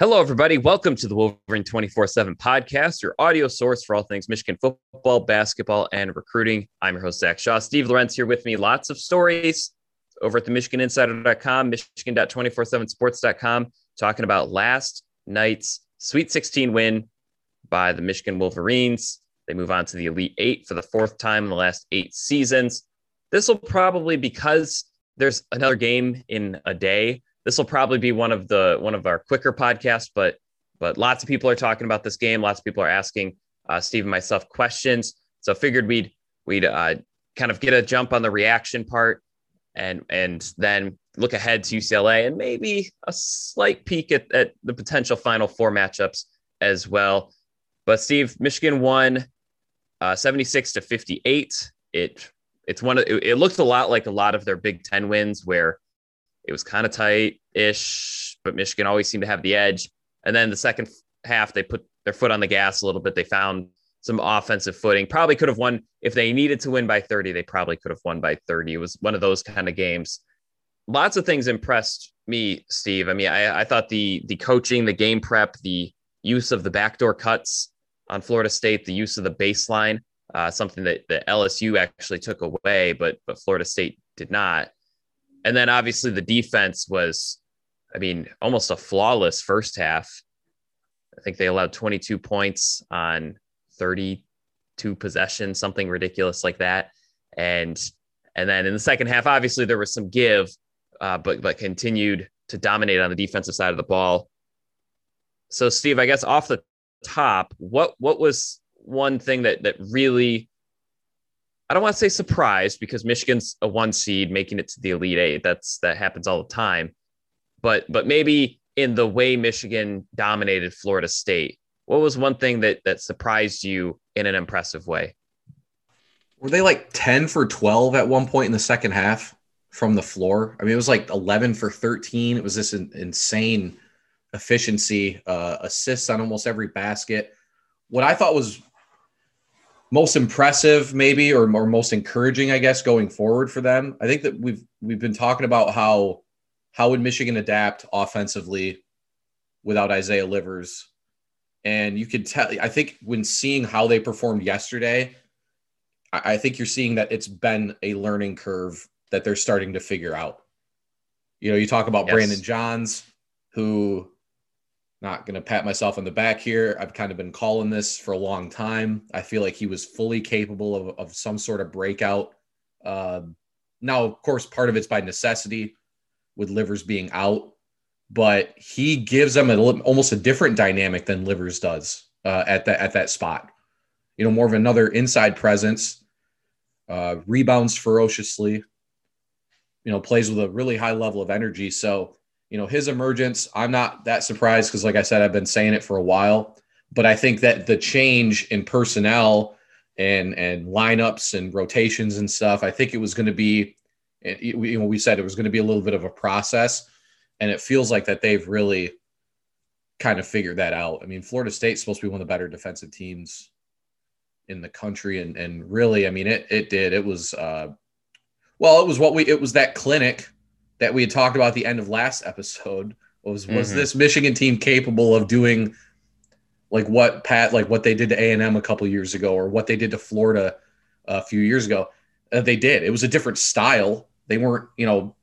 Hello, everybody. Welcome to the Wolverine 24 7 podcast, your audio source for all things Michigan football, basketball, and recruiting. I'm your host, Zach Shaw. Steve Lorenz here with me. Lots of stories over at the MichiganInsider.com, Michigan.247sports.com, talking about last night's Sweet 16 win by the Michigan Wolverines. They move on to the Elite Eight for the fourth time in the last eight seasons. This will probably, because there's another game in a day, this will probably be one of the one of our quicker podcasts, but but lots of people are talking about this game. Lots of people are asking uh, Steve and myself questions. So figured we'd we'd uh, kind of get a jump on the reaction part, and and then look ahead to UCLA and maybe a slight peek at, at the potential Final Four matchups as well. But Steve, Michigan won uh, 76 to 58. It it's one of it, it looked a lot like a lot of their Big Ten wins where it was kind of tight ish, but Michigan always seemed to have the edge. And then the second half, they put their foot on the gas a little bit. They found some offensive footing. Probably could have won if they needed to win by 30. They probably could have won by 30. It was one of those kind of games. Lots of things impressed me, Steve. I mean, I, I thought the the coaching, the game prep, the use of the backdoor cuts on Florida State, the use of the baseline, uh, something that the LSU actually took away, but but Florida State did not. And then obviously the defense was, I mean, almost a flawless first half. I think they allowed 22 points on 32 possessions, something ridiculous like that. And and then in the second half, obviously there was some give, uh, but but continued to dominate on the defensive side of the ball. So Steve, I guess off the top, what what was one thing that that really I don't want to say surprised because Michigan's a one seed making it to the Elite Eight. That's that happens all the time. But but maybe in the way Michigan dominated Florida State, what was one thing that that surprised you in an impressive way? Were they like 10 for 12 at one point in the second half from the floor? I mean, it was like 11 for 13. It was this insane efficiency, uh, assists on almost every basket. What I thought was most impressive maybe or, or most encouraging i guess going forward for them. I think that we've we've been talking about how how would michigan adapt offensively without isaiah livers. And you could tell i think when seeing how they performed yesterday i, I think you're seeing that it's been a learning curve that they're starting to figure out. You know you talk about yes. brandon johns who not going to pat myself on the back here. I've kind of been calling this for a long time. I feel like he was fully capable of, of some sort of breakout. Uh, now, of course, part of it's by necessity with Livers being out, but he gives them a, almost a different dynamic than Livers does uh, at that at that spot. You know, more of another inside presence, uh, rebounds ferociously. You know, plays with a really high level of energy. So you know, his emergence, I'm not that surprised because, like I said, I've been saying it for a while. But I think that the change in personnel and and lineups and rotations and stuff, I think it was going to be, you know, we said it was going to be a little bit of a process, and it feels like that they've really kind of figured that out. I mean, Florida State's supposed to be one of the better defensive teams in the country, and and really, I mean, it it did. It was, uh, well, it was what we it was that clinic that we had talked about at the end of last episode was was mm-hmm. this Michigan team capable of doing like what Pat like what they did to A and M a couple years ago or what they did to Florida a few years ago? Uh, they did. It was a different style. They weren't you know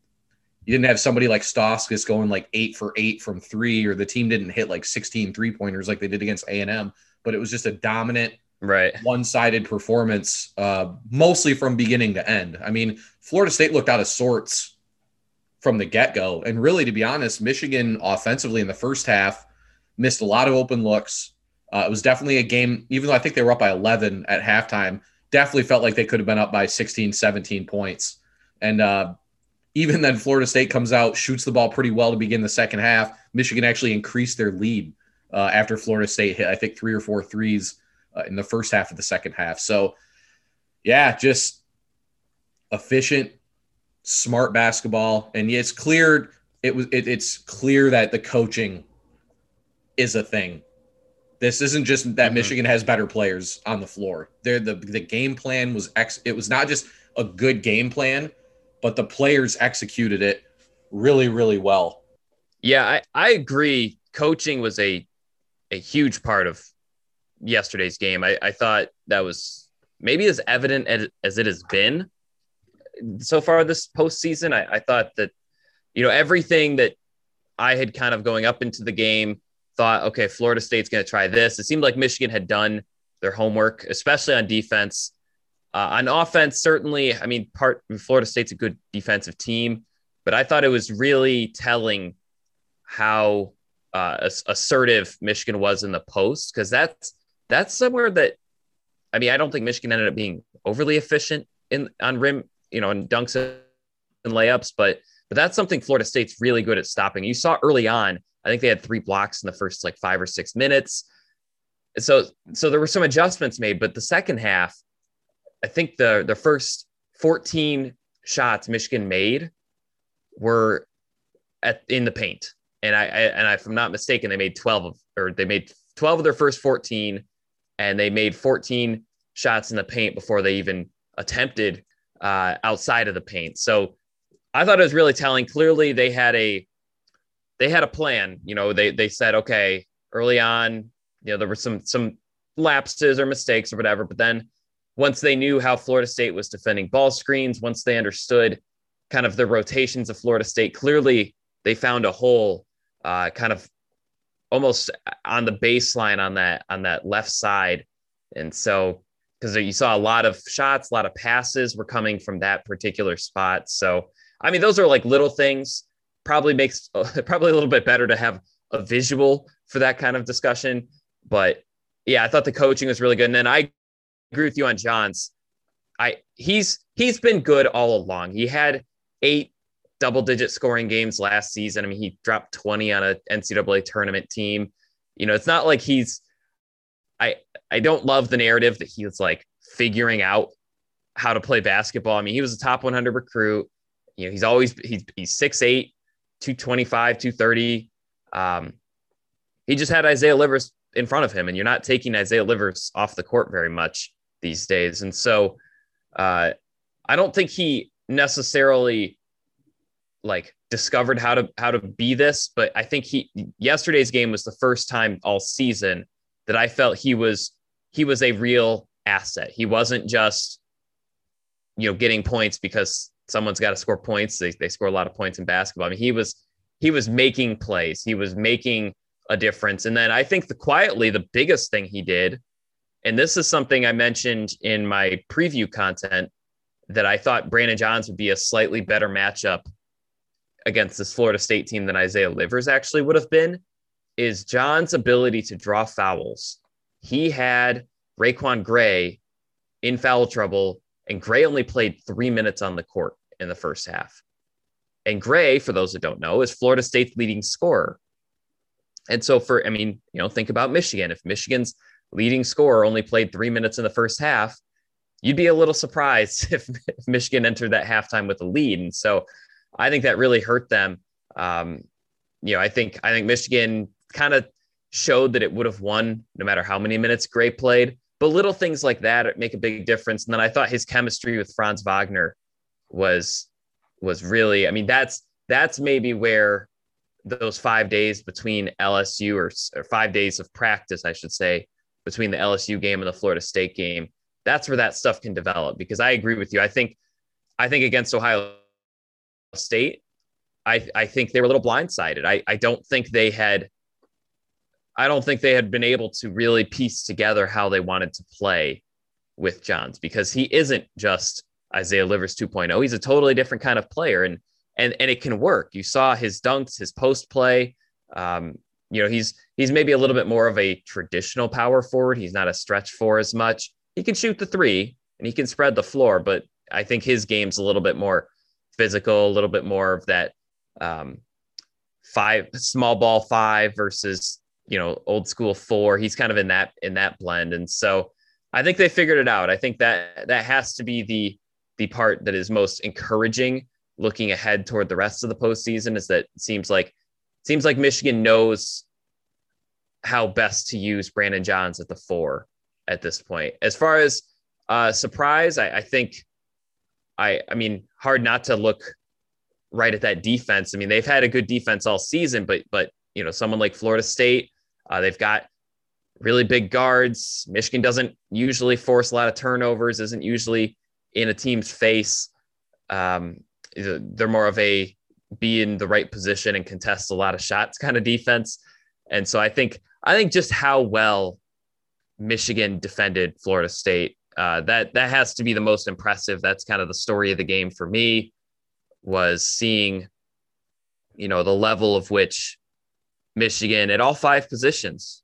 you didn't have somebody like Stauskas going like eight for eight from three, or the team didn't hit like 16 three pointers like they did against A and M. But it was just a dominant, right, one-sided performance, uh, mostly from beginning to end. I mean, Florida State looked out of sorts from the get go. And really, to be honest, Michigan offensively in the first half missed a lot of open looks. Uh, it was definitely a game, even though I think they were up by 11 at halftime, definitely felt like they could have been up by 16, 17 points. And uh, even then, Florida State comes out, shoots the ball pretty well to begin the second half. Michigan actually increased their lead uh, after Florida State hit, I think, three or four threes uh, in the first half of the second half. So, yeah, just efficient, smart basketball, and it's clear it was it, it's clear that the coaching is a thing. This isn't just that mm-hmm. Michigan has better players on the floor. There, the the game plan was ex. It was not just a good game plan, but the players executed it really, really well. Yeah, I, I agree. Coaching was a a huge part of yesterday's game. I, I thought that was maybe as evident as, as it has been so far this postseason. I, I thought that, you know, everything that I had kind of going up into the game thought, okay, Florida State's going to try this. It seemed like Michigan had done their homework, especially on defense. Uh, on offense, certainly, I mean, part Florida State's a good defensive team, but I thought it was really telling how uh, assertive Michigan was in the post because that's that's somewhere that I mean, I don't think Michigan ended up being overly efficient in on rim, you know, and dunks and layups, but but that's something Florida State's really good at stopping. You saw early on, I think they had three blocks in the first like five or six minutes. So so there were some adjustments made, but the second half, I think the the first 14 shots Michigan made were at in the paint. And I, I and I, if I'm not mistaken, they made 12 of or they made 12 of their first 14 and they made 14 shots in the paint before they even attempted uh, outside of the paint. So I thought it was really telling. Clearly, they had a they had a plan. You know, they they said, okay, early on, you know, there were some some lapses or mistakes or whatever, but then once they knew how Florida State was defending ball screens, once they understood kind of the rotations of Florida State, clearly they found a hole, uh, kind of almost on the baseline on that on that left side, and so because you saw a lot of shots, a lot of passes were coming from that particular spot. So I mean, those are like little things. Probably makes probably a little bit better to have a visual for that kind of discussion. But yeah, I thought the coaching was really good. And then I agree with you on Johns. I he's he's been good all along. He had eight double digit scoring games last season. I mean, he dropped 20 on a NCAA tournament team. You know, it's not like he's I don't love the narrative that he was like figuring out how to play basketball. I mean, he was a top 100 recruit. You know, he's always he's he's 6'8, 225, 230. Um, he just had Isaiah Livers in front of him, and you're not taking Isaiah Livers off the court very much these days. And so uh, I don't think he necessarily like discovered how to how to be this, but I think he yesterday's game was the first time all season that I felt he was he was a real asset. He wasn't just you know getting points because someone's got to score points. They, they score a lot of points in basketball. I mean, he was he was making plays. He was making a difference. And then I think the quietly the biggest thing he did, and this is something I mentioned in my preview content that I thought Brandon Johns would be a slightly better matchup against this Florida State team than Isaiah Livers actually would have been is Johns' ability to draw fouls. He had RaiQuan Gray in foul trouble, and Gray only played three minutes on the court in the first half. And Gray, for those that don't know, is Florida State's leading scorer. And so, for, I mean, you know, think about Michigan. If Michigan's leading scorer only played three minutes in the first half, you'd be a little surprised if, if Michigan entered that halftime with a lead. And so I think that really hurt them. Um, you know, I think I think Michigan kind of showed that it would have won no matter how many minutes Gray played. But little things like that make a big difference. And then I thought his chemistry with Franz Wagner was was really, I mean, that's that's maybe where those five days between LSU or, or five days of practice, I should say, between the LSU game and the Florida State game, that's where that stuff can develop. Because I agree with you. I think I think against Ohio State, I, I think they were a little blindsided. I, I don't think they had I don't think they had been able to really piece together how they wanted to play with Johns because he isn't just Isaiah Livers 2.0. He's a totally different kind of player and and and it can work. You saw his dunks, his post play. Um, you know, he's he's maybe a little bit more of a traditional power forward. He's not a stretch four as much. He can shoot the three and he can spread the floor, but I think his game's a little bit more physical, a little bit more of that um, five small ball five versus you know old school four. He's kind of in that in that blend, and so I think they figured it out. I think that that has to be the the part that is most encouraging looking ahead toward the rest of the postseason. Is that seems like seems like Michigan knows how best to use Brandon Johns at the four at this point. As far as uh, surprise, I, I think I I mean hard not to look right at that defense. I mean, they've had a good defense all season, but but you know, someone like Florida State, uh, they've got really big guards. Michigan doesn't usually force a lot of turnovers, isn't usually in a team's face. Um, they're more of a be in the right position and contest a lot of shots kind of defense. And so I think I think just how well Michigan defended Florida State uh, that that has to be the most impressive. That's kind of the story of the game for me was seeing, you know, the level of which Michigan at all five positions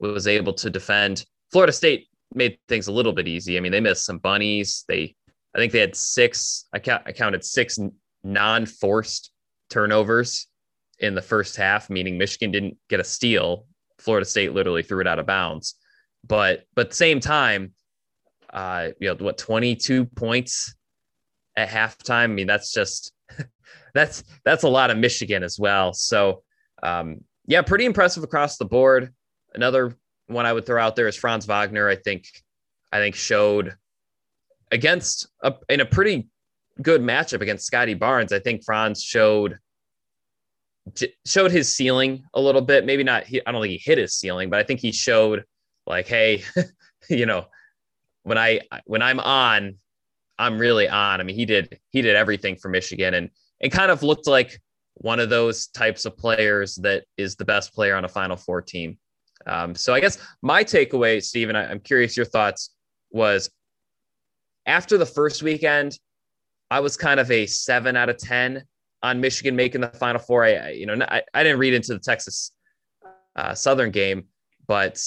was able to defend. Florida State made things a little bit easy. I mean, they missed some bunnies. They, I think they had six. I, count, I counted six non-forced turnovers in the first half, meaning Michigan didn't get a steal. Florida State literally threw it out of bounds. But but same time, uh, you know what, twenty two points at halftime. I mean, that's just that's that's a lot of Michigan as well. So um, yeah, pretty impressive across the board. Another one I would throw out there is Franz Wagner. I think I think showed against a, in a pretty good matchup against Scottie Barnes. I think Franz showed showed his ceiling a little bit. Maybe not. He, I don't think he hit his ceiling, but I think he showed like, hey, you know, when I when I'm on, I'm really on. I mean, he did he did everything for Michigan and it kind of looked like one of those types of players that is the best player on a Final Four team. Um, so I guess my takeaway, Stephen, I, I'm curious your thoughts was after the first weekend, I was kind of a seven out of ten on Michigan making the Final Four. I, you know, I, I didn't read into the Texas uh, Southern game, but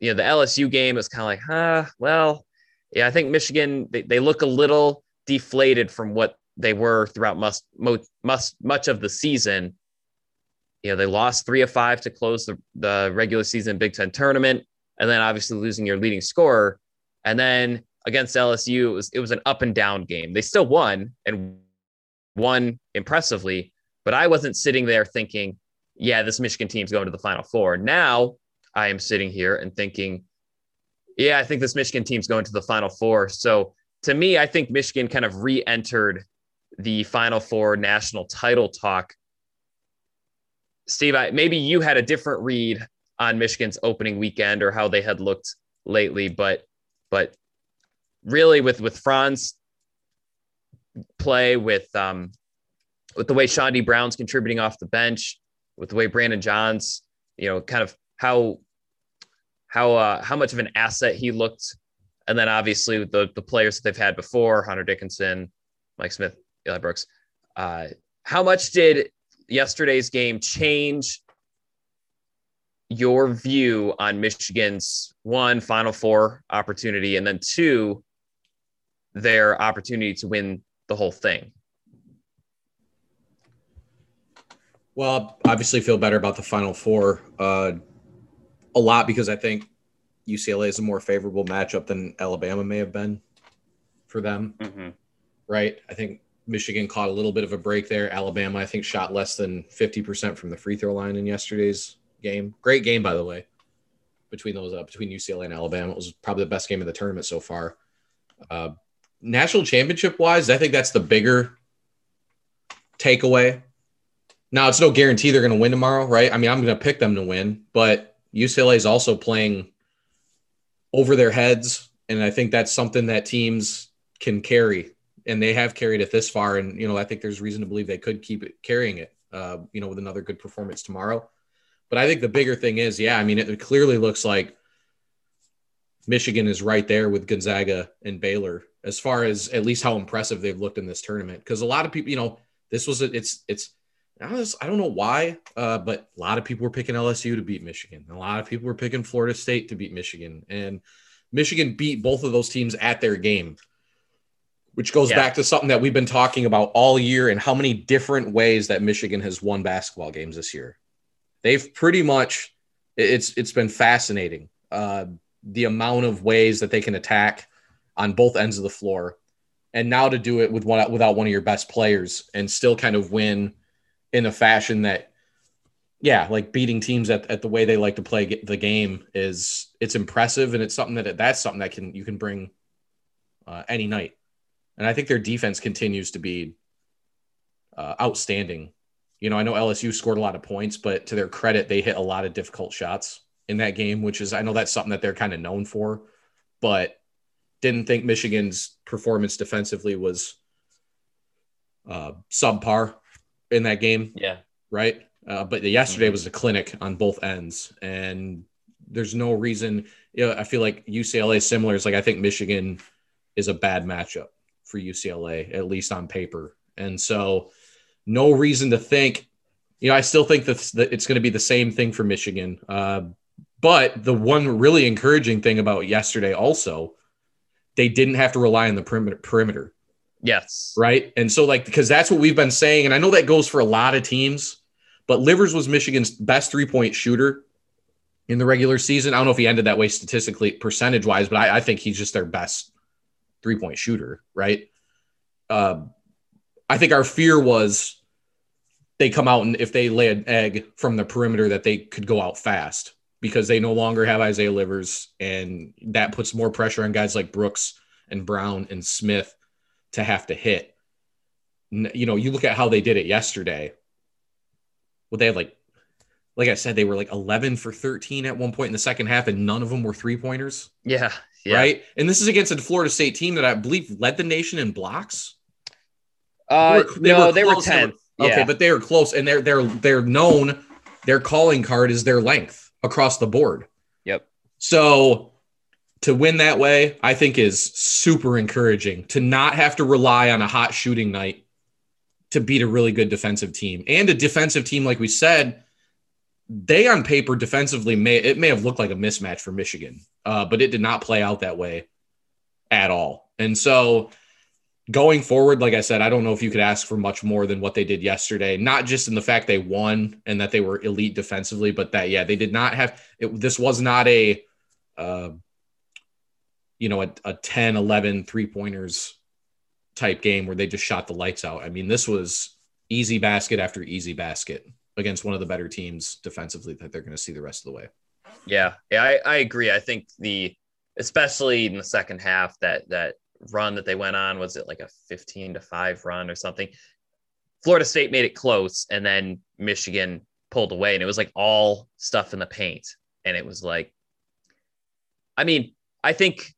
you know, the LSU game was kind of like, huh, well, yeah, I think Michigan they, they look a little deflated from what they were throughout most, much of the season. You know, they lost three of five to close the, the regular season Big Ten tournament, and then obviously losing your leading scorer. And then against LSU, it was it was an up and down game. They still won and won impressively, but I wasn't sitting there thinking, yeah, this Michigan team's going to the Final Four. Now I am sitting here and thinking, yeah, I think this Michigan team's going to the Final Four. So to me, I think Michigan kind of re-entered the Final Four national title talk. Steve, I, maybe you had a different read on Michigan's opening weekend or how they had looked lately, but but really with with Franz play with um with the way Chaundee Brown's contributing off the bench, with the way Brandon Johns, you know, kind of how how uh, how much of an asset he looked, and then obviously the the players that they've had before, Hunter Dickinson, Mike Smith, Eli Brooks. Uh, how much did yesterday's game change your view on Michigan's one Final Four opportunity, and then two their opportunity to win the whole thing? Well, obviously feel better about the Final Four. Uh, a lot because I think UCLA is a more favorable matchup than Alabama may have been for them. Mm-hmm. Right. I think Michigan caught a little bit of a break there. Alabama, I think, shot less than 50% from the free throw line in yesterday's game. Great game, by the way, between those, uh, between UCLA and Alabama. It was probably the best game of the tournament so far. Uh, national championship wise, I think that's the bigger takeaway. Now, it's no guarantee they're going to win tomorrow, right? I mean, I'm going to pick them to win, but UCLA is also playing over their heads, and I think that's something that teams can carry, and they have carried it this far. And you know, I think there's reason to believe they could keep it carrying it. Uh, you know, with another good performance tomorrow. But I think the bigger thing is, yeah, I mean, it clearly looks like Michigan is right there with Gonzaga and Baylor as far as at least how impressive they've looked in this tournament. Because a lot of people, you know, this was a, it's it's I don't know why, uh, but a lot of people were picking LSU to beat Michigan. A lot of people were picking Florida State to beat Michigan, and Michigan beat both of those teams at their game. Which goes Yeah. back to something that we've been talking about all year and how many different ways that Michigan has won basketball games this year. They've pretty much it's it's been fascinating. Uh, the amount of ways that they can attack on both ends of the floor, and now to do it with one without one of your best players and still kind of win in a fashion that, yeah, like beating teams at, at the way they like to play the game is it's impressive and it's something that that's something that can you can bring uh, any night. And I think their defense continues to be uh, outstanding. You know, I know LSU scored a lot of points, but to their credit, they hit a lot of difficult shots in that game, which is, I know that's something that they're kind of known for, but didn't think Michigan's performance defensively was uh, subpar in that game Yeah. right? Uh, but yesterday was a clinic on both ends, and there's no reason. You know, I feel like UCLA is similar. It's like I think Michigan is a bad matchup for UCLA, at least on paper, and so no reason to think. You know, I still think that that it's going to be the same thing for Michigan. Uh, but the one really encouraging thing about yesterday, also, they didn't have to rely on the perimeter. perimeter Yes. right? And so, like, because that's what we've been saying, and I know that goes for a lot of teams, but Livers was Michigan's best three point shooter in the regular season. I don't know if he ended that way statistically, percentage wise, but I, I think he's just their best three point shooter, right? Uh, I think our fear was they come out and if they lay an egg from the perimeter, that they could go out fast because they no longer have Isaiah Livers, and that puts more pressure on guys like Brooks and Brown and Smith to have to hit. You know, you look at how they did it yesterday. Well, they had like, like I said, they were like 11 for 13 at one point in the second half, and none of them were three pointers, Yeah. Yeah. right? And this is against a Florida State team that I believe led the nation in blocks. Uh, They were- no, they were close. They were- 10th. Okay, yeah. but they are close, and they're they're they're known. Their calling card is their length across the board. Yep. So to win that way, I think is super encouraging. To not have to rely on a hot shooting night to beat a really good defensive team and a defensive team, like we said, they on paper defensively may it may have looked like a mismatch for Michigan, uh, but it did not play out that way at all. And so going forward, like I said, I don't know if you could ask for much more than what they did yesterday. Not just in the fact they won and that they were elite defensively, but that yeah, they did not have. It, this was not a, uh, you know, a, a 10, 11 three pointers type game where they just shot the lights out. I mean, this was easy basket after easy basket against one of the better teams defensively that they're going to see the rest of the way. Yeah, yeah, I, I agree. I think the especially in the second half that that run that they went on was it like a 15 to 5 run or something. Florida State made it close and then Michigan pulled away and it was like all stuff in the paint and it was like I mean, I think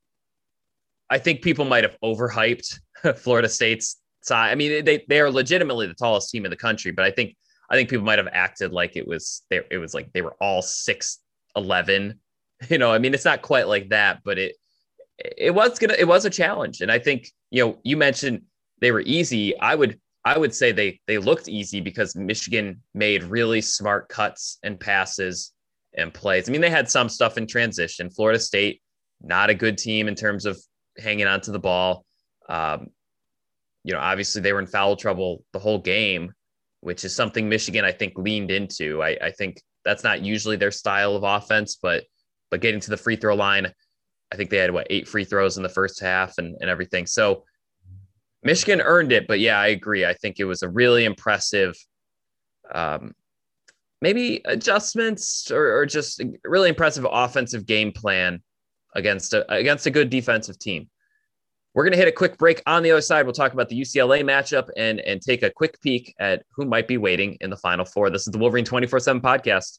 I think people might have overhyped Florida State's side. I mean, they they are legitimately the tallest team in the country, but I think I think people might have acted like it was they, it was like they were all six 11 you know i mean it's not quite like that but it it was gonna it was a challenge. And i think you know you mentioned they were easy. I would i would say they they looked easy because michigan made really smart cuts and passes and plays. I mean they had some stuff in transition. Florida state not a good team in terms of hanging on to the ball. Um, you know obviously they were in foul trouble the whole game which is something michigan i think leaned into. I, I think that's not usually their style of offense, but but getting to the free throw line, I think they had what eight free throws in the first half and, and everything. So Michigan earned it, but yeah, I agree. I think it was a really impressive um, maybe adjustments or, or just really impressive offensive game plan against a, against a good defensive team. We're going to hit a quick break. On the other side, we'll talk about the UCLA matchup and and take a quick peek at who might be waiting in the Final Four. This is the Wolverine 24 7 podcast.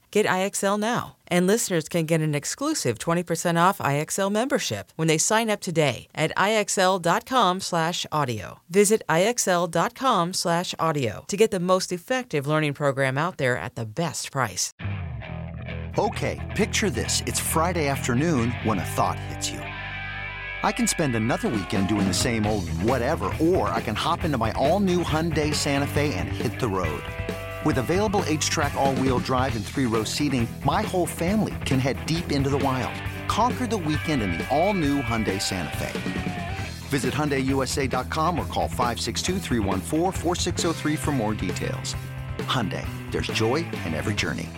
Get IXL now. And listeners can get an exclusive 20% off IXL membership when they sign up today at IXL.com/audio. Visit IXL.com/audio to get the most effective learning program out there at the best price. Okay, picture this. It's Friday afternoon when a thought hits you. I can spend another weekend doing the same old whatever, or I can hop into my all-new Hyundai Santa Fe and hit the road. With available H-Track all-wheel drive and three-row seating, my whole family can head deep into the wild. Conquer the weekend in the all-new Hyundai Santa Fe. Visit HyundaiUSA.com or call 562 for more details. Hyundai, there's joy in every journey.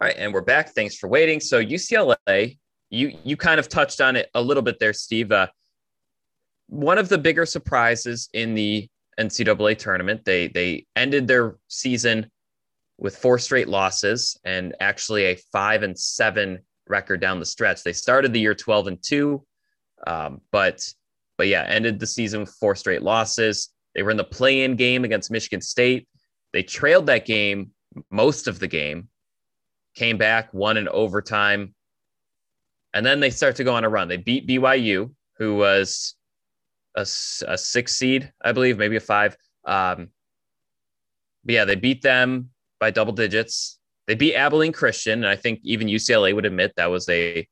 All right, and we're back. Thanks for waiting. So UCLA, you you kind of touched on it a little bit there, Steve. Uh, one of the bigger surprises in the NCAA tournament. They they ended their season with four straight losses and actually a five and seven record down the stretch. They started the year 12 and two, um, but but yeah, ended the season with four straight losses. They were in the play-in game against Michigan State. They trailed that game most of the game, came back, won in overtime, and then they start to go on a run. They beat BYU, who was a, a six seed, I believe, maybe a five. Um, but yeah, they beat them by double digits. They beat Abilene Christian, and I think even UCLA would admit that was a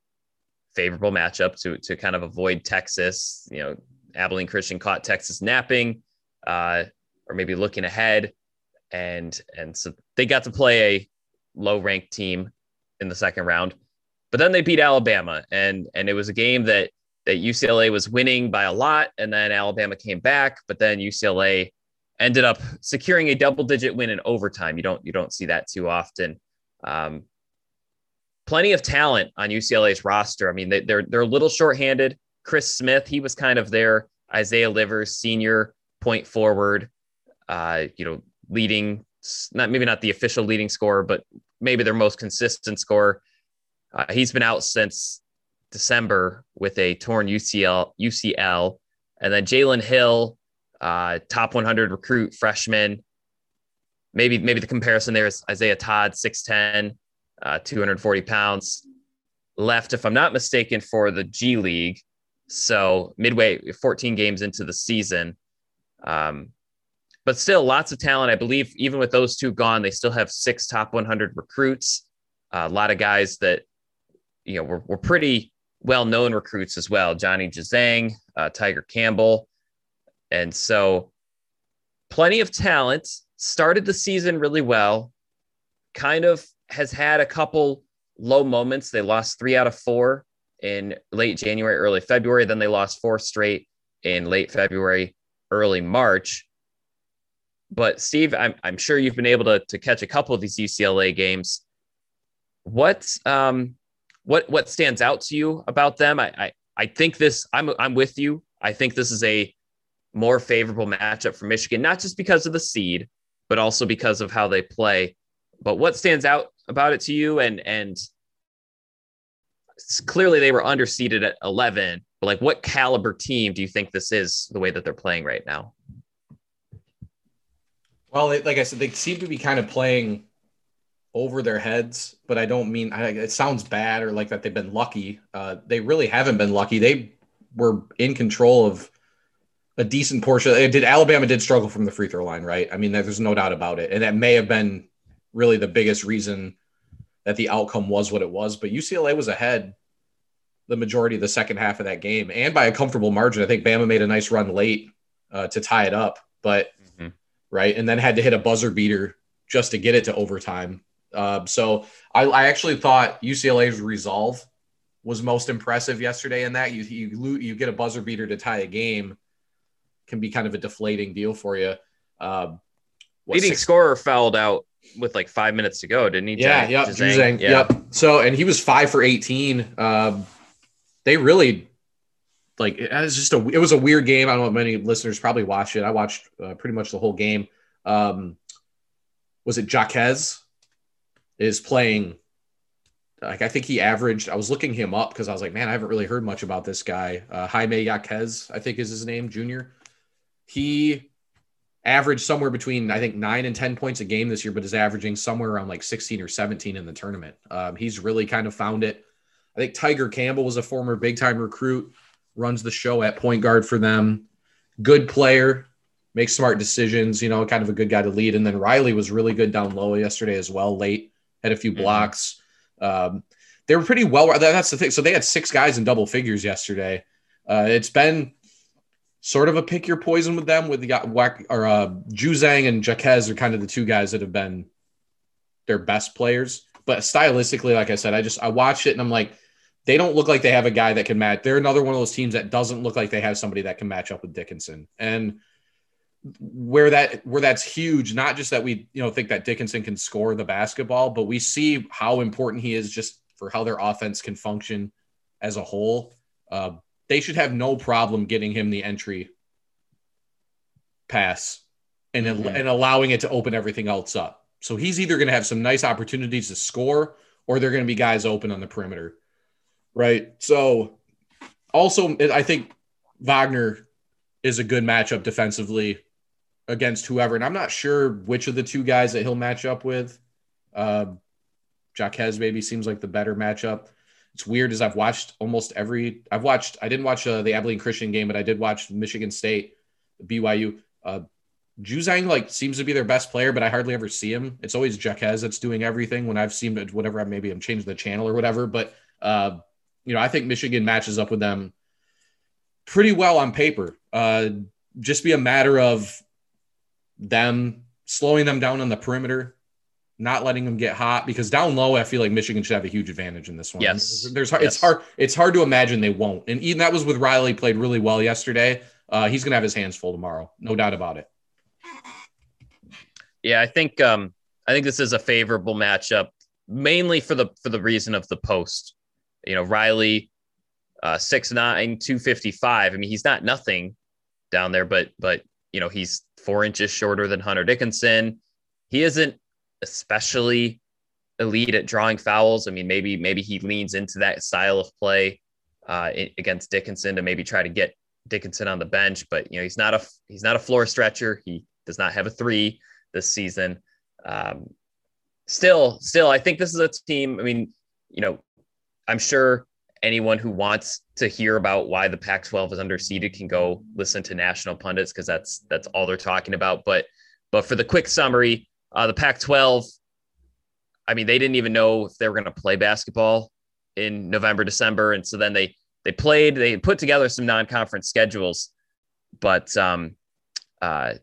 favorable matchup to to kind of avoid Texas. You know, Abilene Christian caught Texas napping, uh, or maybe looking ahead, and and so they got to play a low ranked team in the second round. But then they beat Alabama, and and it was a game that that UCLA was winning by a lot, and then Alabama came back, but then UCLA ended up securing a double digit win in overtime. You don't you don't see that too often. Um, plenty of talent on UCLA's roster. I mean, they, they're they're a little shorthanded. Chris Smith, he was kind of their Isaiah Livers senior point forward. Uh, you know, leading not maybe not the official leading scorer, but maybe their most consistent scorer. Uh, he's been out since December with a torn UCL UCL, and then Jalen Hill uh, top 100 recruit freshman. Maybe maybe the comparison there is Isaiah Todd, 6'10, uh, 240 pounds. Left, if I'm not mistaken, for the G League. So midway, 14 games into the season. Um, but still, lots of talent. I believe even with those two gone, they still have six top 100 recruits. Uh, a lot of guys that you know were, were pretty well known recruits as well. Johnny Juzang, uh, Tiger Campbell. And so, plenty of talent. Started the season really well. Kind of has had a couple low moments. They lost three out of four in late January, early February. Then they lost four straight in late February, early March. But Steve, I'm, I'm sure you've been able to, to catch a couple of these UCLA games. What um, what what stands out to you about them? I, I I think this. I'm I'm with you. I think this is a more favorable matchup for Michigan, not just because of the seed, but also because of how they play. But what stands out about it to you? And and clearly they were underseeded at 11. But like, what caliber team do you think this is? The way that they're playing right now. Well, like I said, they seem to be kind of playing over their heads, but I don't mean I, it sounds bad or like that they've been lucky. Uh, they really haven't been lucky. They were in control of a decent portion. It did Alabama did struggle from the free throw line, right? I mean, there's no doubt about it, and that may have been really the biggest reason that the outcome was what it was. But UCLA was ahead the majority of the second half of that game, and by a comfortable margin. I think Bama made a nice run late uh, to tie it up, but mm-hmm. right, and then had to hit a buzzer beater just to get it to overtime. Uh, so I, I actually thought UCLA's resolve was most impressive yesterday in that you you you get a buzzer beater to tie a game can be kind of a deflating deal for you. Uh, what, Leading six- scorer fouled out with like five minutes to go, didn't he? Yeah, yep, Juzang, yeah. yep. So, and he was five for 18. Um, they really like it was just a it was a weird game. I don't know many listeners probably watched it. I watched uh, pretty much the whole game. Um, was it Jaquez is playing? Like I think he averaged. I was looking him up because I was like, man, I haven't really heard much about this guy. Uh, Jaime Jaquez, I think is his name, Junior. He averaged somewhere between I think nine and ten points a game this year, but is averaging somewhere around like 16 or 17 in the tournament. Um, he's really kind of found it. I think Tiger Campbell was a former big time recruit, runs the show at point guard for them. Good player, makes smart decisions, you know, kind of a good guy to lead. And then Riley was really good down low yesterday as well, late, had a few mm-hmm. blocks. Mm-hmm. Um, they were pretty well. That's the thing. So they had six guys in double figures yesterday. Uh, it's been sort of a pick your poison with them. With the or uh, Juzang and Jaquez are kind of the two guys that have been their best players. But stylistically, like I said, I just I watched it and I'm like, they don't look like they have a guy that can match. They're another one of those teams that doesn't look like they have somebody that can match up with Dickinson. And where that where that's huge, not just that we you know think that Dickinson can score the basketball, but we see how important he is just for how their offense can function as a whole. Uh, they should have no problem getting him the entry pass and mm-hmm. and allowing it to open everything else up. So he's either going to have some nice opportunities to score, or they're going to be guys open on the perimeter, right? So also, I think Wagner is a good matchup defensively against whoever. And I'm not sure which of the two guys that he'll match up with. Uh, Jaquez maybe seems like the better matchup. It's weird as I've watched almost every. I've watched. I didn't watch uh, the Abilene Christian game, but I did watch Michigan State, BYU. Uh, Juzang like seems to be their best player, but I hardly ever see him. It's always Jaquez that's doing everything. When I've seen whatever, maybe I'm changing the channel or whatever. But uh, you know, I think Michigan matches up with them pretty well on paper. Uh, just be a matter of them slowing them down on the perimeter, not letting them get hot because down low, I feel like Michigan should have a huge advantage in this one. Yes, there's yes. it's hard it's hard to imagine they won't. And even that was with Riley played really well yesterday. Uh, he's gonna have his hands full tomorrow, no doubt about it. Yeah, I think um, I think this is a favorable matchup, mainly for the for the reason of the post. You know, Riley, uh, six nine, two fifty five. I mean, he's not nothing down there, but but you know, he's four inches shorter than Hunter Dickinson. He isn't especially elite at drawing fouls. I mean, maybe maybe he leans into that style of play uh, against Dickinson to maybe try to get Dickinson on the bench. But you know, he's not a he's not a floor stretcher. He does not have a three this season. Um, still, still, I think this is a team. I mean, you know, I'm sure anyone who wants to hear about why the Pac-12 is underseeded can go listen to national pundits because that's that's all they're talking about. But but for the quick summary, uh, the Pac-12, I mean, they didn't even know if they were going to play basketball in November, December, and so then they they played. They put together some non-conference schedules, but um, uh,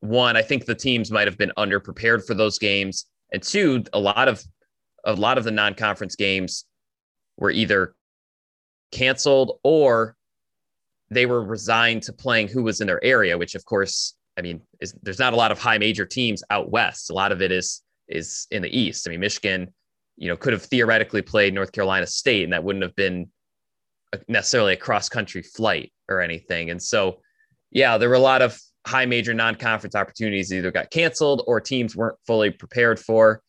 one, I think the teams might have been underprepared for those games, and two, a lot of a lot of the non-conference games were either canceled or they were resigned to playing who was in their area, which of course, I mean, is, there's not a lot of high major teams out west. A lot of it is is in the east. I mean, Michigan, you know, could have theoretically played North Carolina State, and that wouldn't have been necessarily a cross country flight or anything. And so, yeah, there were a lot of high major non conference opportunities either got canceled or teams weren't fully prepared for.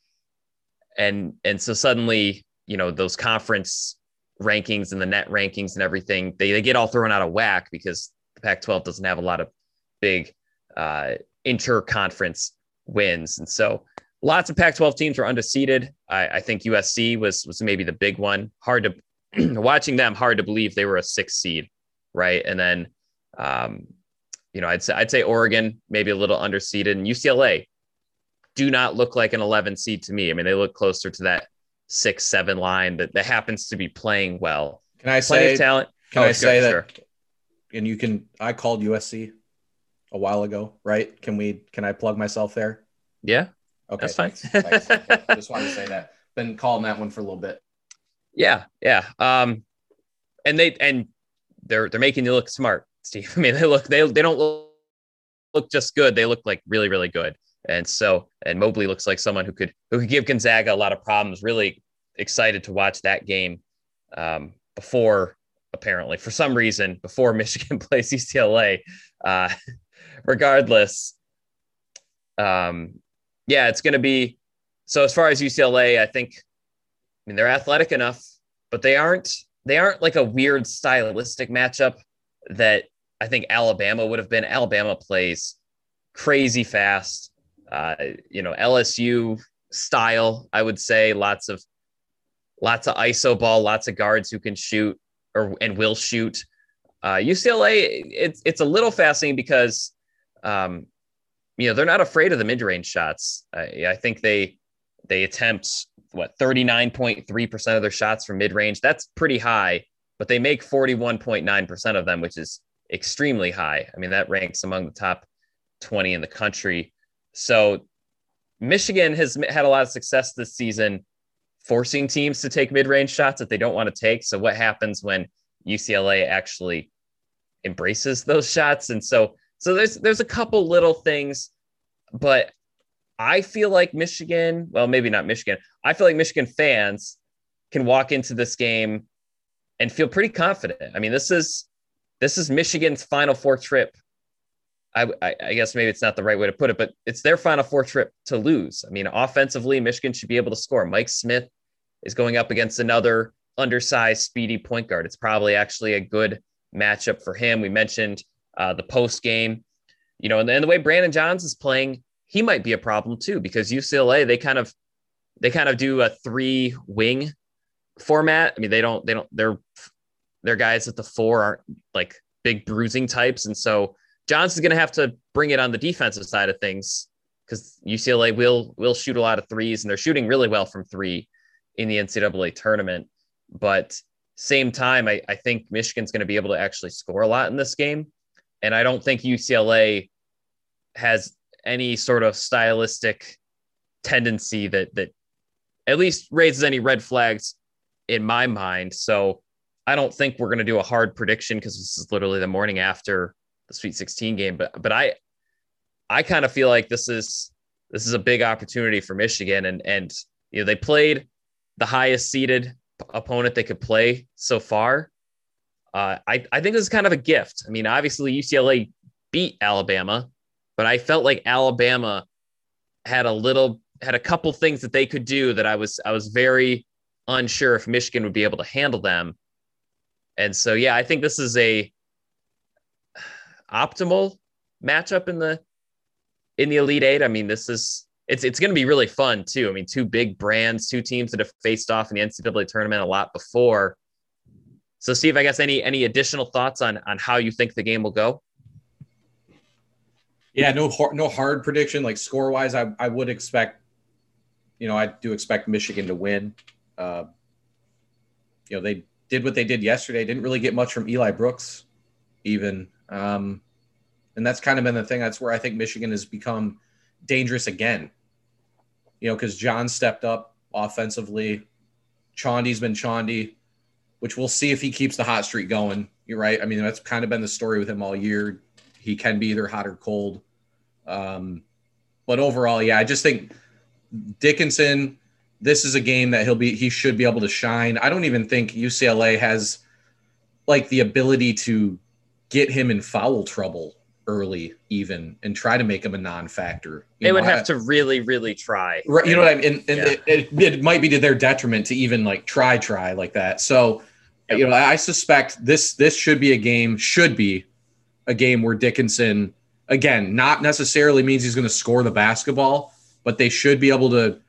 And and so suddenly you know those conference rankings and the net rankings and everything they, they get all thrown out of whack because the pac 12 doesn't have a lot of big uh, inter-conference wins. And so lots of pac 12 teams were undefeated I, I think usc was was maybe the big one. Hard to watching them hard to believe they were a six seed right? And then um, you know i'd say i'd say oregon maybe a little underseeded. And ucla do not look like an 11 seed to me. I mean they look closer to that six seven line that, that happens to be playing well. Can I Plenty say talent? Can oh, I say that? Sure. And you can. I called USC a while ago, right? Can we? Can I plug myself there? Yeah. Okay. That's fine. Thanks. Okay. Just wanted to say that. Been calling that one for a little bit. Yeah. Yeah. Um, and they and they're they're making you look smart, Steve. I mean, they look they they don't look, look just good. They look like really really good. And so, and Mobley looks like someone who could who could give Gonzaga a lot of problems. Really excited to watch that game um, before, apparently, for some reason, before Michigan plays UCLA. Uh, regardless, um, yeah, it's going to be. So as far as UCLA, I think, I mean, they're athletic enough, but they aren't. They aren't like a weird stylistic matchup that I think Alabama would have been. Alabama plays crazy fast. Uh, you know, LSU style, I would say. Lots of lots of ISO ball, lots of guards who can shoot or and will shoot. Uh, UCLA, it's it's a little fascinating because um, you know they're not afraid of the mid range shots. I, I think they they attempt what 39.3% of their shots from mid range. That's pretty high, but they make 41.9% of them, which is extremely high. I mean, that ranks among the top 20 in the country. So Michigan has had a lot of success this season forcing teams to take mid-range shots that they don't want to take. So what happens when UCLA actually embraces those shots? And so so there's there's a couple little things, but I feel like Michigan, well maybe not Michigan. I feel like Michigan fans can walk into this game and feel pretty confident. I mean, this is this is Michigan's final four trip I, I, guess maybe it's not the right way to put it, but it's their final four trip to lose. I mean, offensively, Michigan should be able to score. Mike Smith is going up against another undersized, speedy point guard. It's probably actually a good matchup for him. We mentioned uh, the post game, you know, and, and the way Brandon Johns is playing, he might be a problem too because UCLA they kind of they kind of do a three wing format. I mean, they don't they don't they're their guys at the four aren't like big bruising types, and so Johns' going to have to bring it on the defensive side of things because UCLA will will shoot a lot of threes and they're shooting really well from three in the NCAA tournament. But same time, I, I think Michigan's going to be able to actually score a lot in this game. And I don't think UCLA has any sort of stylistic tendency that that at least raises any red flags in my mind. So I don't think we're going to do a hard prediction because this is literally the morning after the Sweet 16 game. But but I I kind of feel like this is this is a big opportunity for Michigan, and and you know they played the highest seeded opponent they could play so far. Uh, I I think this is kind of a gift. I mean, obviously UCLA beat Alabama, but I felt like Alabama had a little had a couple things that they could do that I was I was very unsure if Michigan would be able to handle them. And so yeah, I think this is a optimal matchup in the in the Elite Eight. I mean, this is it's it's going to be really fun too. I mean, two big brands, two teams that have faced off in the NCAA tournament a lot before. So, Steve, I guess any any additional thoughts on on how you think the game will go? Yeah, no no hard prediction. Like score wise, I I would expect, you know, I do expect Michigan to win. Uh, you know, they did what they did yesterday. Didn't really get much from Eli Brooks, even. Um, and that's kind of been the thing. That's where I think Michigan has become dangerous again. You know, because Johns stepped up offensively. Chaundee's been Chaundy, which we'll see if he keeps the hot streak going. You're right. I mean, that's kind of been the story with him all year. He can be either hot or cold. Um, but overall, yeah, I just think Dickinson, this is a game that he'll be he should be able to shine. I don't even think UCLA has like the ability to get him in foul trouble early even and try to make him a non-factor. You they know, would have I, to really, really try. Right. You know what I mean? And, and yeah. it, it, it, might be to their detriment to even like try, try like that. So, yep. you know, I suspect this, this should be a game, should be a game where Dickinson, again, not necessarily means he's going to score the basketball, but they should be able to,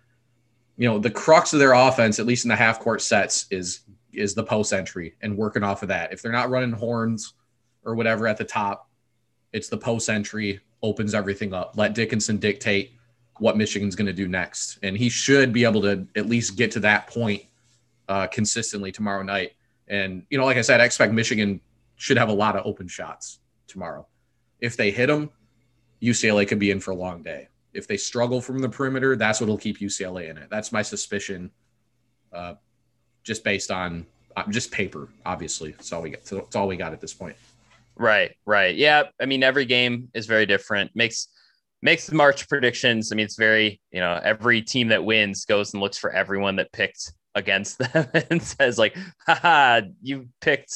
you know, the crux of their offense, at least in the half court sets is, is the post entry and working off of that. If they're not running horns, or whatever at the top. It's the post entry, opens everything up. Let Dickinson dictate what Michigan's going to do next. And he should be able to at least get to that point uh, consistently tomorrow night. And, you know, like I said, I expect Michigan should have a lot of open shots tomorrow. If they hit them, UCLA could be in for a long day. If they struggle from the perimeter, that's what'll keep UCLA in it. That's my suspicion, uh, just based on uh, just paper. Obviously, It's all we got. It's all we got at this point. Right, right. Yeah. I mean, every game is very different. Makes makes the March predictions. I mean, it's very, you know, every team that wins goes and looks for everyone that picked against them and says, like, haha, you picked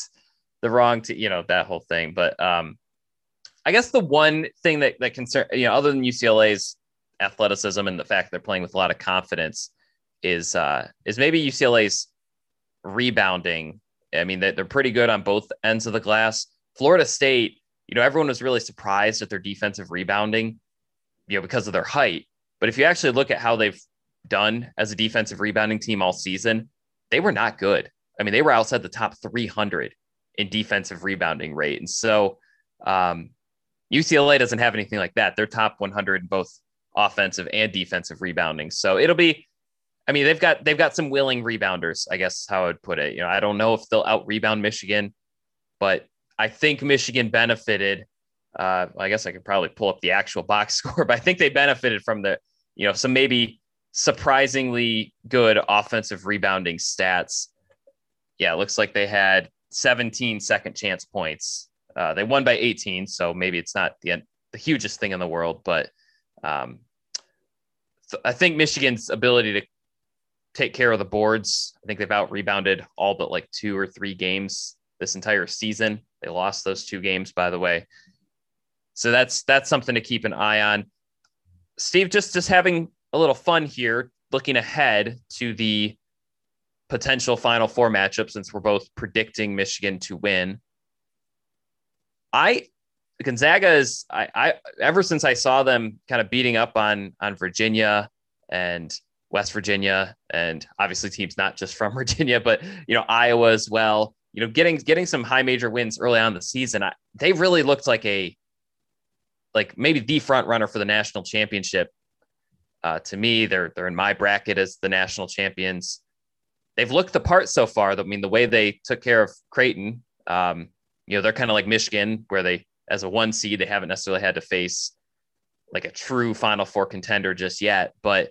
the wrong to, you know, that whole thing. But um I guess the one thing that that concern, you know, other than UCLA's athleticism and the fact they're playing with a lot of confidence is uh, is maybe UCLA's rebounding. I mean, they're pretty good on both ends of the glass. Florida State, you know, everyone was really surprised at their defensive rebounding, you know, because of their height. But if you actually look at how they've done as a defensive rebounding team all season, they were not good. I mean, they were outside the top 300 in defensive rebounding rate. And so um, UCLA doesn't have anything like that. They're top 100 in both offensive and defensive rebounding. So it'll be, I mean, they've got they've got some willing rebounders. I guess how I would put it. You know, I don't know if they'll out rebound Michigan, but I think Michigan benefited. Uh, I guess I could probably pull up the actual box score, but I think they benefited from the, you know, some maybe surprisingly good offensive rebounding stats. Yeah, it looks like they had 17 second chance points. Uh, they won by 18, so maybe it's not the the hugest thing in the world, but um, I think Michigan's ability to take care of the boards. I think they've out rebounded all but like two or three games this entire season. They lost those two games, by the way. So that's that's something to keep an eye on. Steve, just just having a little fun here, looking ahead to the potential Final Four matchup, since we're both predicting Michigan to win. I Gonzaga is I, I ever since I saw them kind of beating up on on Virginia and West Virginia and obviously teams not just from Virginia but you know Iowa as well you know getting getting some high major wins early on the season I, they really looked like a like maybe the front runner for the national championship. Uh, to me they're they're in my bracket as the national champions. They've looked the part so far. I mean the way they took care of Creighton um, you know they're kind of like Michigan where they as a one seed, they haven't necessarily had to face like a true Final Four contender just yet. But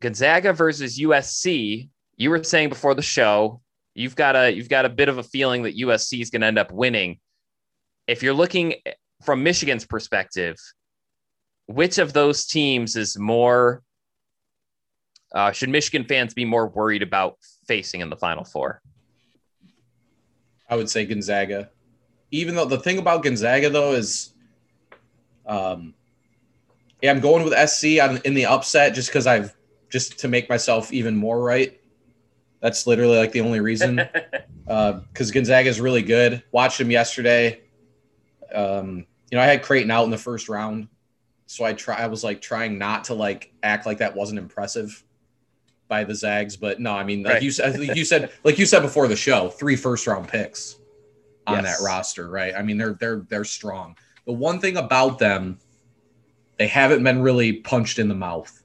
Gonzaga versus USC, you were saying before the show, you've got a you've got a bit of a feeling that USC is going to end up winning. If you're looking from Michigan's perspective, which of those teams is more? Uh, should Michigan fans be more worried about facing in the Final Four? I would say Gonzaga even though the thing about Gonzaga though is, um, yeah, I'm going with SC on, in the upset just because I've just to make myself even more right. That's literally like the only reason. Because uh, Gonzaga is really good. Watched him yesterday. Um, you know, I had Creighton out in the first round, so I try. I was like trying not to like act like that wasn't impressive by the Zags, but no, I mean, like right. you said, like you said, like you said before the show, three first round picks on yes. that roster, right? I mean, they're they're they're strong. The one thing about them, they haven't been really punched in the mouth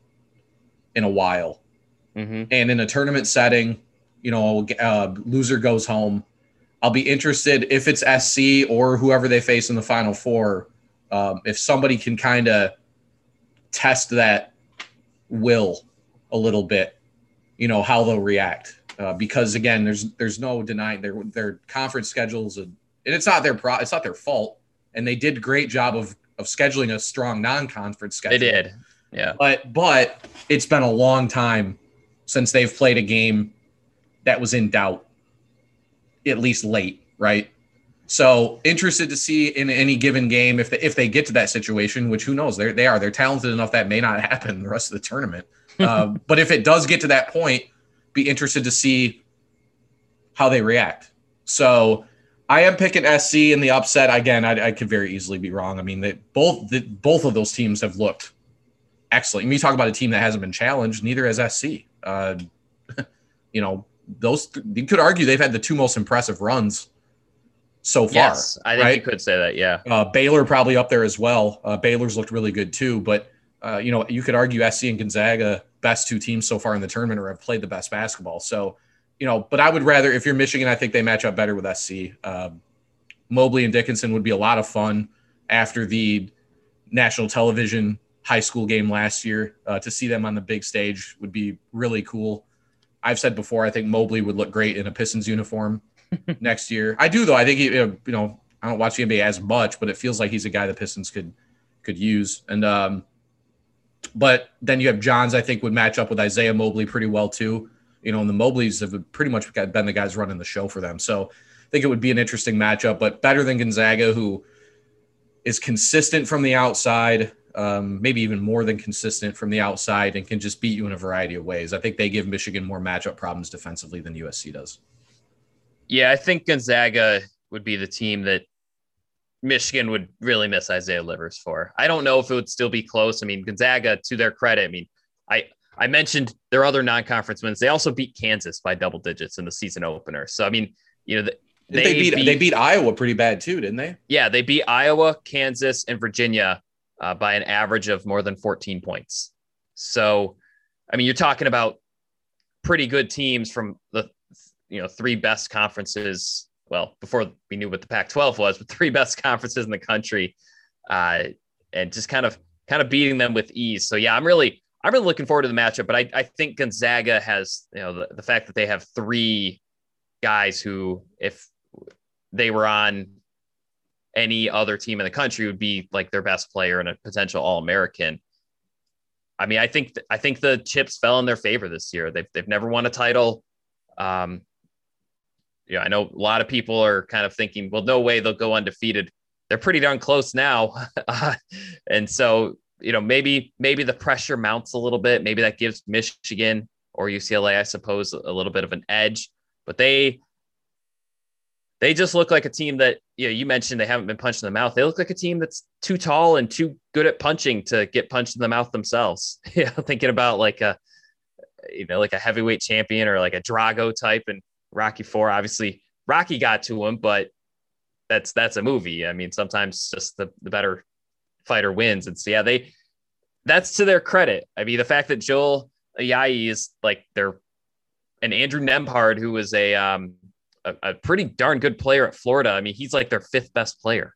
in a while, mm-hmm. and in a tournament setting, you know, uh, loser goes home. I'll be interested if it's SC or whoever they face in the Final Four. Um, if somebody can kind of test that will a little bit, you know how they'll react uh, because again, there's there's no denying their their conference schedules, and it's not their pro, it's not their fault, and they did a great job of of scheduling a strong non-conference schedule. They did, yeah. But but it's been a long time since they've played a game that was in doubt, at least late, right? So interested to see in any given game if they, if they get to that situation, which who knows? They they are they're talented enough that may not happen the rest of the tournament. uh, but if it does get to that point, be interested to see how they react. So I am picking SC in the upset. Again, I, I could very easily be wrong. I mean, they both the, both of those teams have looked excellent. I mean, you talk about a team that hasn't been challenged. Neither has SC. Uh, you know, those you could argue they've had the two most impressive runs so far. Yes, I think right? you could say that. Yeah, uh, Baylor probably up there as well. Uh, Baylor's looked really good too, but uh, you know, you could argue SC and Gonzaga best two teams so far in the tournament or have played the best basketball. So, you know, but I would rather, if you're Michigan, I think they match up better with SC. Um, Mobley and Dickinson would be a lot of fun after the national television high school game last year. Uh, to see them on the big stage would be really cool. I've said before, I think Mobley would look great in a Pistons uniform next year. I do though. I think he, you know, I don't watch the NBA as much, but it feels like he's a guy the Pistons could could use. And um, but then you have Johns, I think, would match up with Isaiah Mobley pretty well too. You know, and the Mobleys have pretty much been the guys running the show for them. So I think it would be an interesting matchup, but better than Gonzaga, who is consistent from the outside. Um, maybe even more than consistent from the outside, and can just beat you in a variety of ways. I think they give Michigan more matchup problems defensively than USC does. Yeah, I think Gonzaga would be the team that Michigan would really miss Isaiah Livers for. I don't know if it would still be close. I mean, Gonzaga, to their credit, I mean, I I mentioned their other non-conference wins. They also beat Kansas by double digits in the season opener. So I mean, you know, they, they beat, beat, they beat Iowa pretty bad too, didn't they? Yeah, they beat Iowa, Kansas, and Virginia uh, by an average of more than 14 points. So, I mean, you're talking about pretty good teams from the you know three best conferences well, before we knew what the Pac-12 was, but three best conferences in the country, uh, and just kind of kind of beating them with ease. So yeah, I'm really I'm really looking forward to the matchup. But I, I think Gonzaga has you know the, the fact that they have three guys who, if they were on any other team in the country, would be like their best player and a potential All American. I mean, I think I think the chips fell in their favor this year. They've they've never won a title. Um, yeah, I know a lot of people are kind of thinking, well, no way they'll go undefeated. They're pretty darn close now. and so, you know, maybe maybe the pressure mounts a little bit. Maybe that gives Michigan or UCLA, I suppose, a little bit of an edge. But they they just look like a team that you know you mentioned they haven't been punched in the mouth. They look like a team that's too tall and too good at punching to get punched in the mouth themselves. yeah, thinking about like a you know like a heavyweight champion or like a Drago type and Rocky Four. Obviously, Rocky got to him, but that's that's a movie. I mean, sometimes just the, the better fighter wins. And so yeah, they that's to their credit. I mean, the fact that Joel Ayayi is like their and Andrew Nembhard, who was a um a, a, pretty darn good player at Florida. I mean, he's like their fifth best player.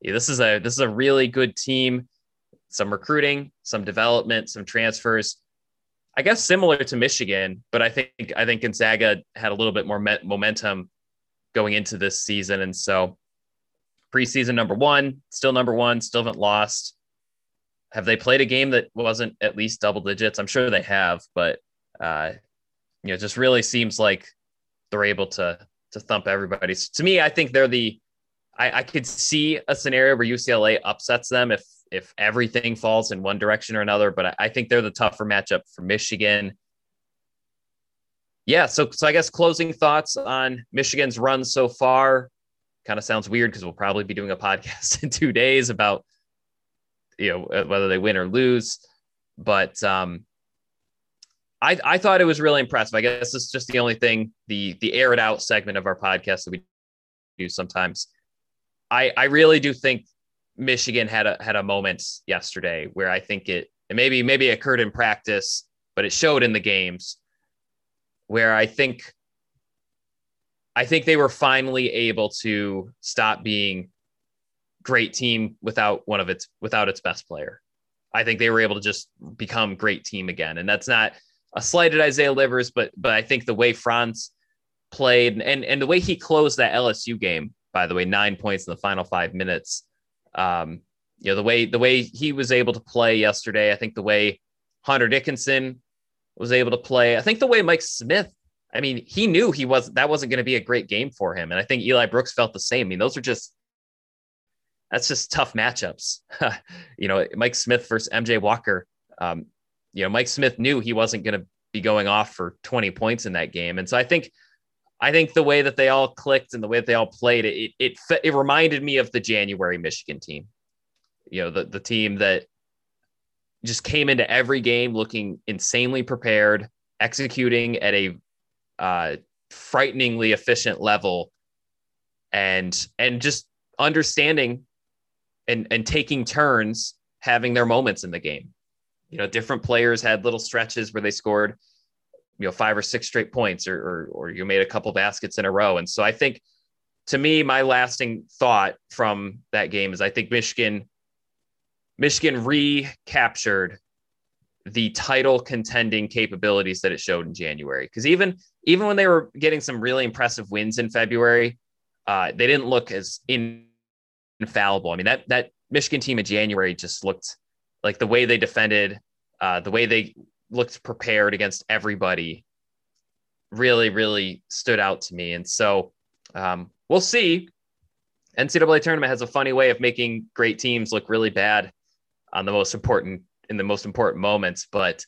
Yeah, this is a this is a really good team. Some recruiting, some development, some transfers. I guess similar to Michigan, but I think I think Gonzaga had a little bit more momentum going into this season, and so preseason number one, still number one, still haven't lost. Have they played a game that wasn't at least double digits? I'm sure they have, but uh, you know, just really seems like they're able to to thump everybody. So to me, I think they're the I, I could see a scenario where UCLA upsets them if if everything falls in one direction or another. But I, I think they're the tougher matchup for Michigan. Yeah, so so I guess closing thoughts on Michigan's run so far. Kind of sounds weird because we'll probably be doing a podcast in two days about you know whether they win or lose. But um, I I thought it was really impressive. I guess it's just the only thing the the air it out segment of our podcast that we do sometimes. I I really do think Michigan had a had a moment yesterday where I think it, it maybe maybe occurred in practice, but it showed in the games where I think I think they were finally able to stop being great team without one of its without its best player. I think they were able to just become great team again, and that's not a slighted Isaiah Livers, but but I think the way Franz played and and the way he closed that LSU game, by the way, nine points in the final five minutes um, you know, the way the way he was able to play yesterday, I think the way Hunter Dickinson was able to play, I think the way Mike Smith, I mean, he knew he was that wasn't going to be a great game for him. And I think Eli Brooks felt the same. I mean, those are just that's just tough matchups. you know, Mike Smith versus MJ Walker. Um, you know, Mike Smith knew he wasn't going to be going off for 20 points in that game. And so I think I think the way that they all clicked and the way that they all played, it it it reminded me of the January Michigan team. You know, the the team that just came into every game looking insanely prepared, executing at a uh, frighteningly efficient level, and and just understanding and and taking turns having their moments in the game. You know, different players had little stretches where they scored you know five or six straight points or, or, or you made a couple baskets in a row. And so i think to me my lasting thought from that game is i think michigan michigan recaptured the title contending capabilities that it showed in january. Because even even when they were getting some really impressive wins in february uh, they didn't look as infallible. I mean that that michigan team in january just looked like the way they defended uh, the way they looked prepared against everybody really, really stood out to me. And so um, we'll see. NCAA tournament has a funny way of making great teams look really bad. on the most important in the most important moments. But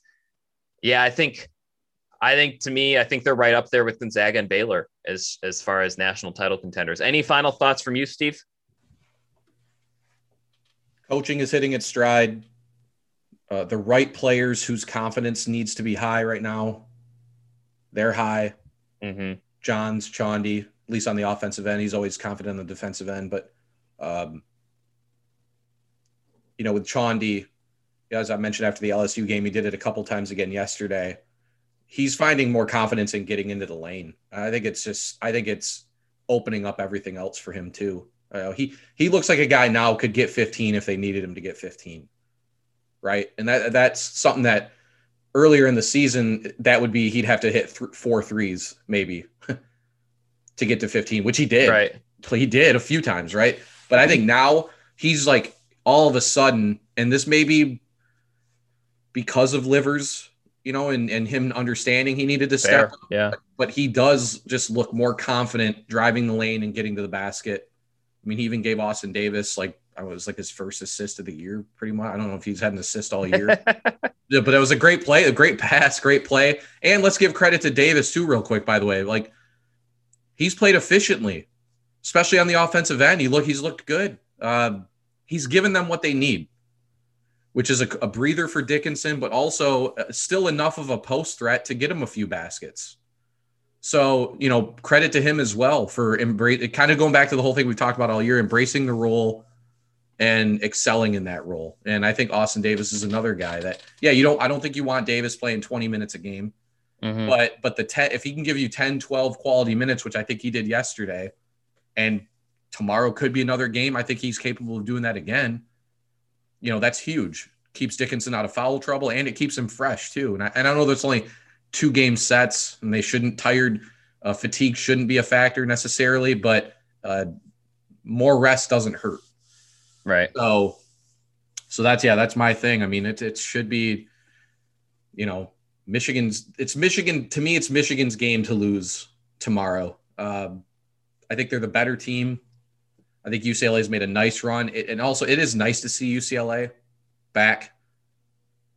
yeah, I think I think to me, I think they're right up there with Gonzaga and Baylor as as far as national title contenders. Any final thoughts from you, Steve? Coaching is hitting its stride. Uh, the right players whose confidence needs to be high right now, they're high. Mm-hmm. Johns, Chaundee, at least on the offensive end, he's always confident on the defensive end. But, um, you know, with Chaundee, as I mentioned after the LSU game, he did it a couple times again yesterday. He's finding more confidence in getting into the lane. I think it's just, I think it's opening up everything else for him too. Uh, he he looks like a guy now could get 15 if they needed him to get 15, right? And that that's something that earlier in the season that would be he'd have to hit th- four threes maybe to get to 15, which he did. Right, he did a few times, right? But I think now he's like all of a sudden, and this may be because of Livers, you know, and and him understanding he needed to Fair. step up, Yeah, but he does just look more confident driving the lane and getting to the basket. I mean, he even gave Austin Davis like I was like his first assist of the year, pretty much. I don't know if he's had an assist all year, Yeah, but it was a great play, a great pass, great play. And let's give credit to Davis too, real quick. By the way, like he's played efficiently, especially on the offensive end. He look, he's looked good. Um, he's given them what they need, which is a, a breather for Dickinson, but also uh, still enough of a post threat to get him a few baskets. So, you know, credit to him as well for embrace kind of going back to the whole thing we talked about all year, embracing the role and excelling in that role. And I think Austin Davis is another guy that, yeah, you don't, I don't think you want Davis playing 20 minutes a game, Mhm. but, but the 10, if he can give you 10, 12 quality minutes, which I think he did yesterday, and tomorrow could be another game, I think he's capable of doing that again. You know, that's huge. Keeps Dickinson out of foul trouble and it keeps him fresh too. And I, and I know there's only two game sets and they shouldn't tired, uh, fatigue shouldn't be a factor necessarily, but uh, more rest doesn't hurt. Right. So, so that's yeah, that's my thing. I mean, it it should be, you know, Michigan's. It's Michigan to me. It's Michigan's game to lose tomorrow. Um, I think they're the better team. I think UCLA has made a nice run, it, and also it is nice to see UCLA back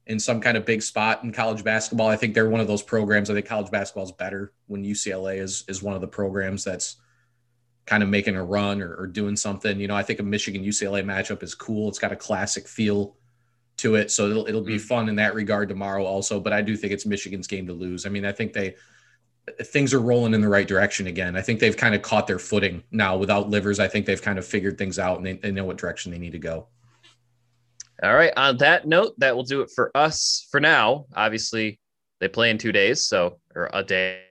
in some kind of big spot in college basketball. I think they're one of those programs. I think college basketball is better when UCLA is is one of the programs that's kind of making a run or, or doing something. You know, I think a Michigan UCLA matchup is cool. It's got a classic feel to it, so it'll it'll be mm. fun in that regard tomorrow also. But I do think it's Michigan's game to lose. I mean, I think they things are rolling in the right direction again. I think they've kind of caught their footing now without Livers. I think they've kind of figured things out and they, they know what direction they need to go. All right. On that note, that will do it for us for now. Obviously, they play in two days, so or a day.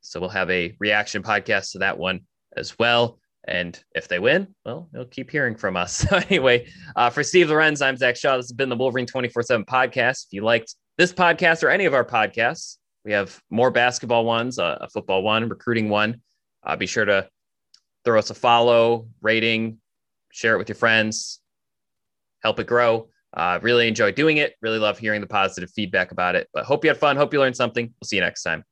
So we'll have a reaction podcast to that one as well. And if they win, well, they'll keep hearing from us. So anyway, uh, for Steve Lorenz, I'm Zach Shaw. This has been the Wolverine 24-7 podcast. If you liked this podcast or any of our podcasts, we have more basketball ones, uh, a football one, recruiting one. Uh, be sure to throw us a follow, rating, share it with your friends, help it grow. Uh, really enjoy doing it. Really love hearing the positive feedback about it. But hope you had fun. Hope you learned something. We'll see you next time.